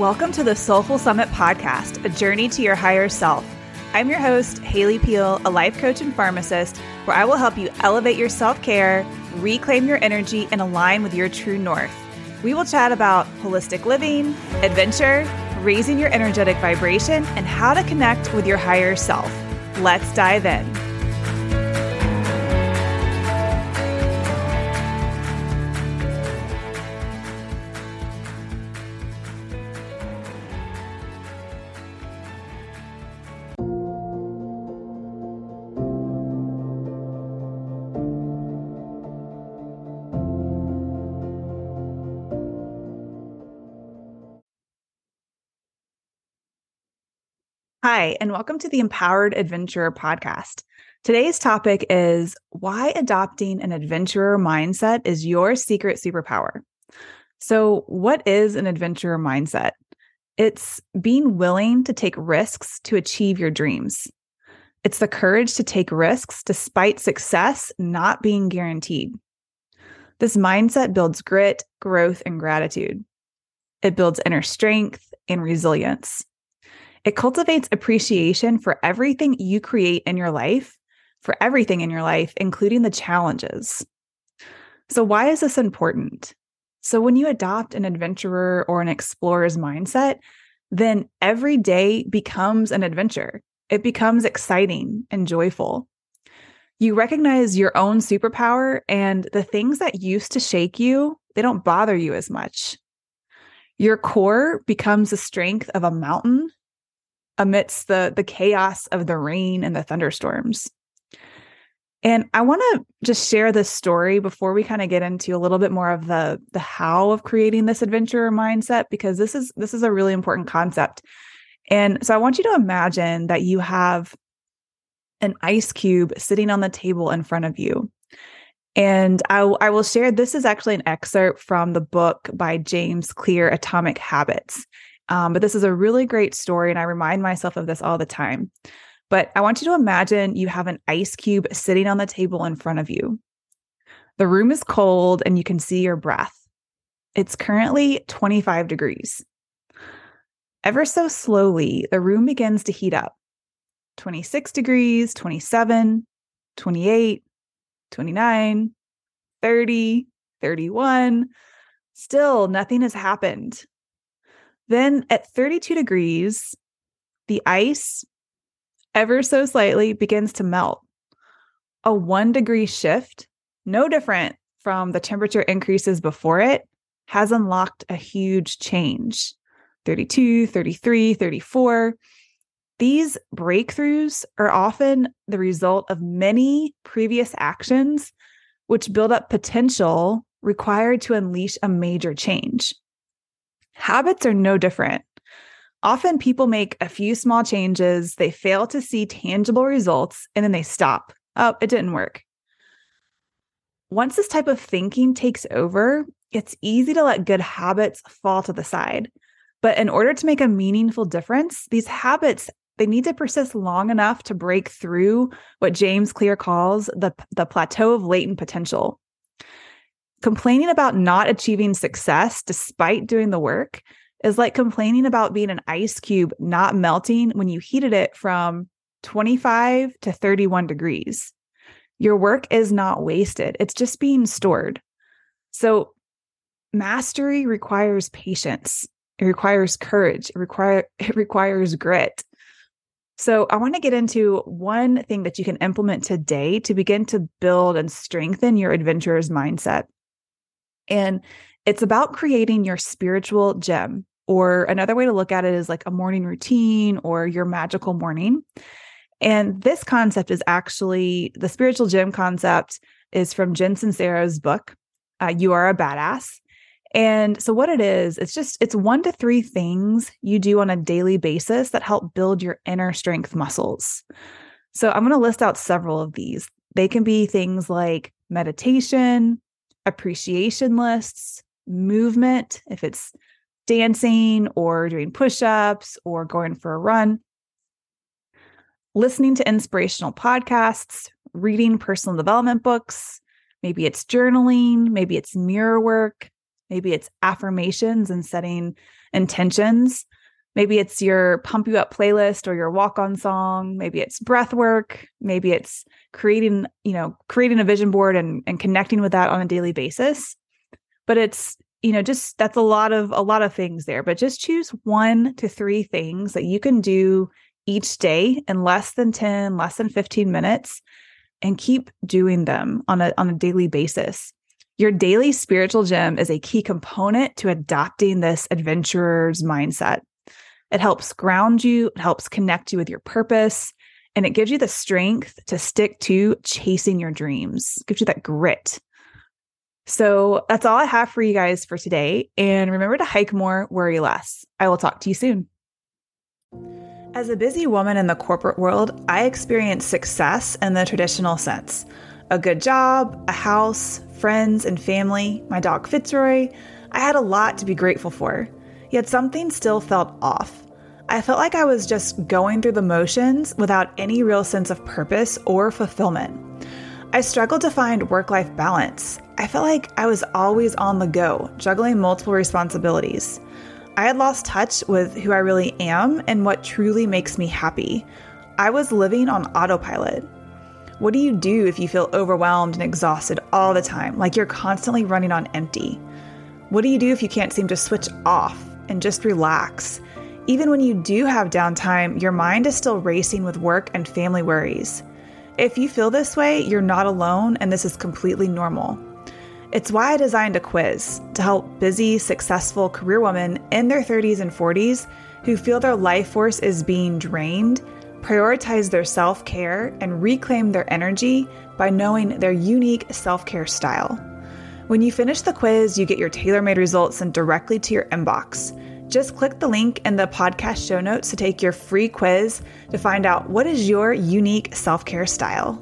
Welcome to the Soulful Summit podcast, a journey to your higher self. I'm your host, Haley Peel, a life coach and pharmacist, where I will help you elevate your self care, reclaim your energy, and align with your true north. We will chat about holistic living, adventure, raising your energetic vibration, and how to connect with your higher self. Let's dive in. Hi, and welcome to the Empowered Adventurer podcast. Today's topic is why adopting an adventurer mindset is your secret superpower. So, what is an adventurer mindset? It's being willing to take risks to achieve your dreams. It's the courage to take risks despite success not being guaranteed. This mindset builds grit, growth, and gratitude. It builds inner strength and resilience. It cultivates appreciation for everything you create in your life, for everything in your life, including the challenges. So, why is this important? So, when you adopt an adventurer or an explorer's mindset, then every day becomes an adventure. It becomes exciting and joyful. You recognize your own superpower, and the things that used to shake you, they don't bother you as much. Your core becomes the strength of a mountain amidst the the chaos of the rain and the thunderstorms. And I want to just share this story before we kind of get into a little bit more of the the how of creating this adventurer mindset because this is this is a really important concept. And so I want you to imagine that you have an ice cube sitting on the table in front of you. And I, I will share this is actually an excerpt from the book by James Clear, Atomic Habits. Um, but this is a really great story, and I remind myself of this all the time. But I want you to imagine you have an ice cube sitting on the table in front of you. The room is cold, and you can see your breath. It's currently 25 degrees. Ever so slowly, the room begins to heat up 26 degrees, 27, 28, 29, 30, 31. Still, nothing has happened. Then at 32 degrees, the ice ever so slightly begins to melt. A one degree shift, no different from the temperature increases before it, has unlocked a huge change 32, 33, 34. These breakthroughs are often the result of many previous actions, which build up potential required to unleash a major change. Habits are no different. Often people make a few small changes, they fail to see tangible results, and then they stop. Oh, it didn't work. Once this type of thinking takes over, it's easy to let good habits fall to the side. But in order to make a meaningful difference, these habits they need to persist long enough to break through what James Clear calls the, the plateau of latent potential. Complaining about not achieving success despite doing the work is like complaining about being an ice cube not melting when you heated it from 25 to 31 degrees. Your work is not wasted, it's just being stored. So, mastery requires patience, it requires courage, it, require, it requires grit. So, I want to get into one thing that you can implement today to begin to build and strengthen your adventurer's mindset. And it's about creating your spiritual gym. Or another way to look at it is like a morning routine or your magical morning. And this concept is actually the spiritual gym concept is from Jen Sincero's book, uh, You Are a Badass. And so, what it is, it's just it's one to three things you do on a daily basis that help build your inner strength muscles. So, I'm going to list out several of these. They can be things like meditation, appreciation lists, movement, if it's dancing or doing push ups or going for a run, listening to inspirational podcasts, reading personal development books. Maybe it's journaling, maybe it's mirror work, Maybe it's affirmations and setting intentions. Maybe it's your pump you up playlist or your walk on song. Maybe it's breath work. Maybe it's creating, you know, creating a vision board and, and connecting with that on a daily basis. But it's, you know, just that's a lot of a lot of things there. But just choose one to three things that you can do each day in less than 10, less than 15 minutes and keep doing them on a on a daily basis. Your daily spiritual gym is a key component to adopting this adventurer's mindset. It helps ground you, it helps connect you with your purpose, and it gives you the strength to stick to chasing your dreams. It gives you that grit. So that's all I have for you guys for today. And remember to hike more, worry less. I will talk to you soon. As a busy woman in the corporate world, I experience success in the traditional sense a good job, a house, friends, and family, my dog Fitzroy. I had a lot to be grateful for. Yet something still felt off. I felt like I was just going through the motions without any real sense of purpose or fulfillment. I struggled to find work life balance. I felt like I was always on the go, juggling multiple responsibilities. I had lost touch with who I really am and what truly makes me happy. I was living on autopilot. What do you do if you feel overwhelmed and exhausted all the time, like you're constantly running on empty? What do you do if you can't seem to switch off and just relax? Even when you do have downtime, your mind is still racing with work and family worries. If you feel this way, you're not alone and this is completely normal. It's why I designed a quiz to help busy, successful career women in their 30s and 40s who feel their life force is being drained prioritize their self care and reclaim their energy by knowing their unique self care style. When you finish the quiz, you get your tailor made results sent directly to your inbox. Just click the link in the podcast show notes to take your free quiz to find out what is your unique self care style.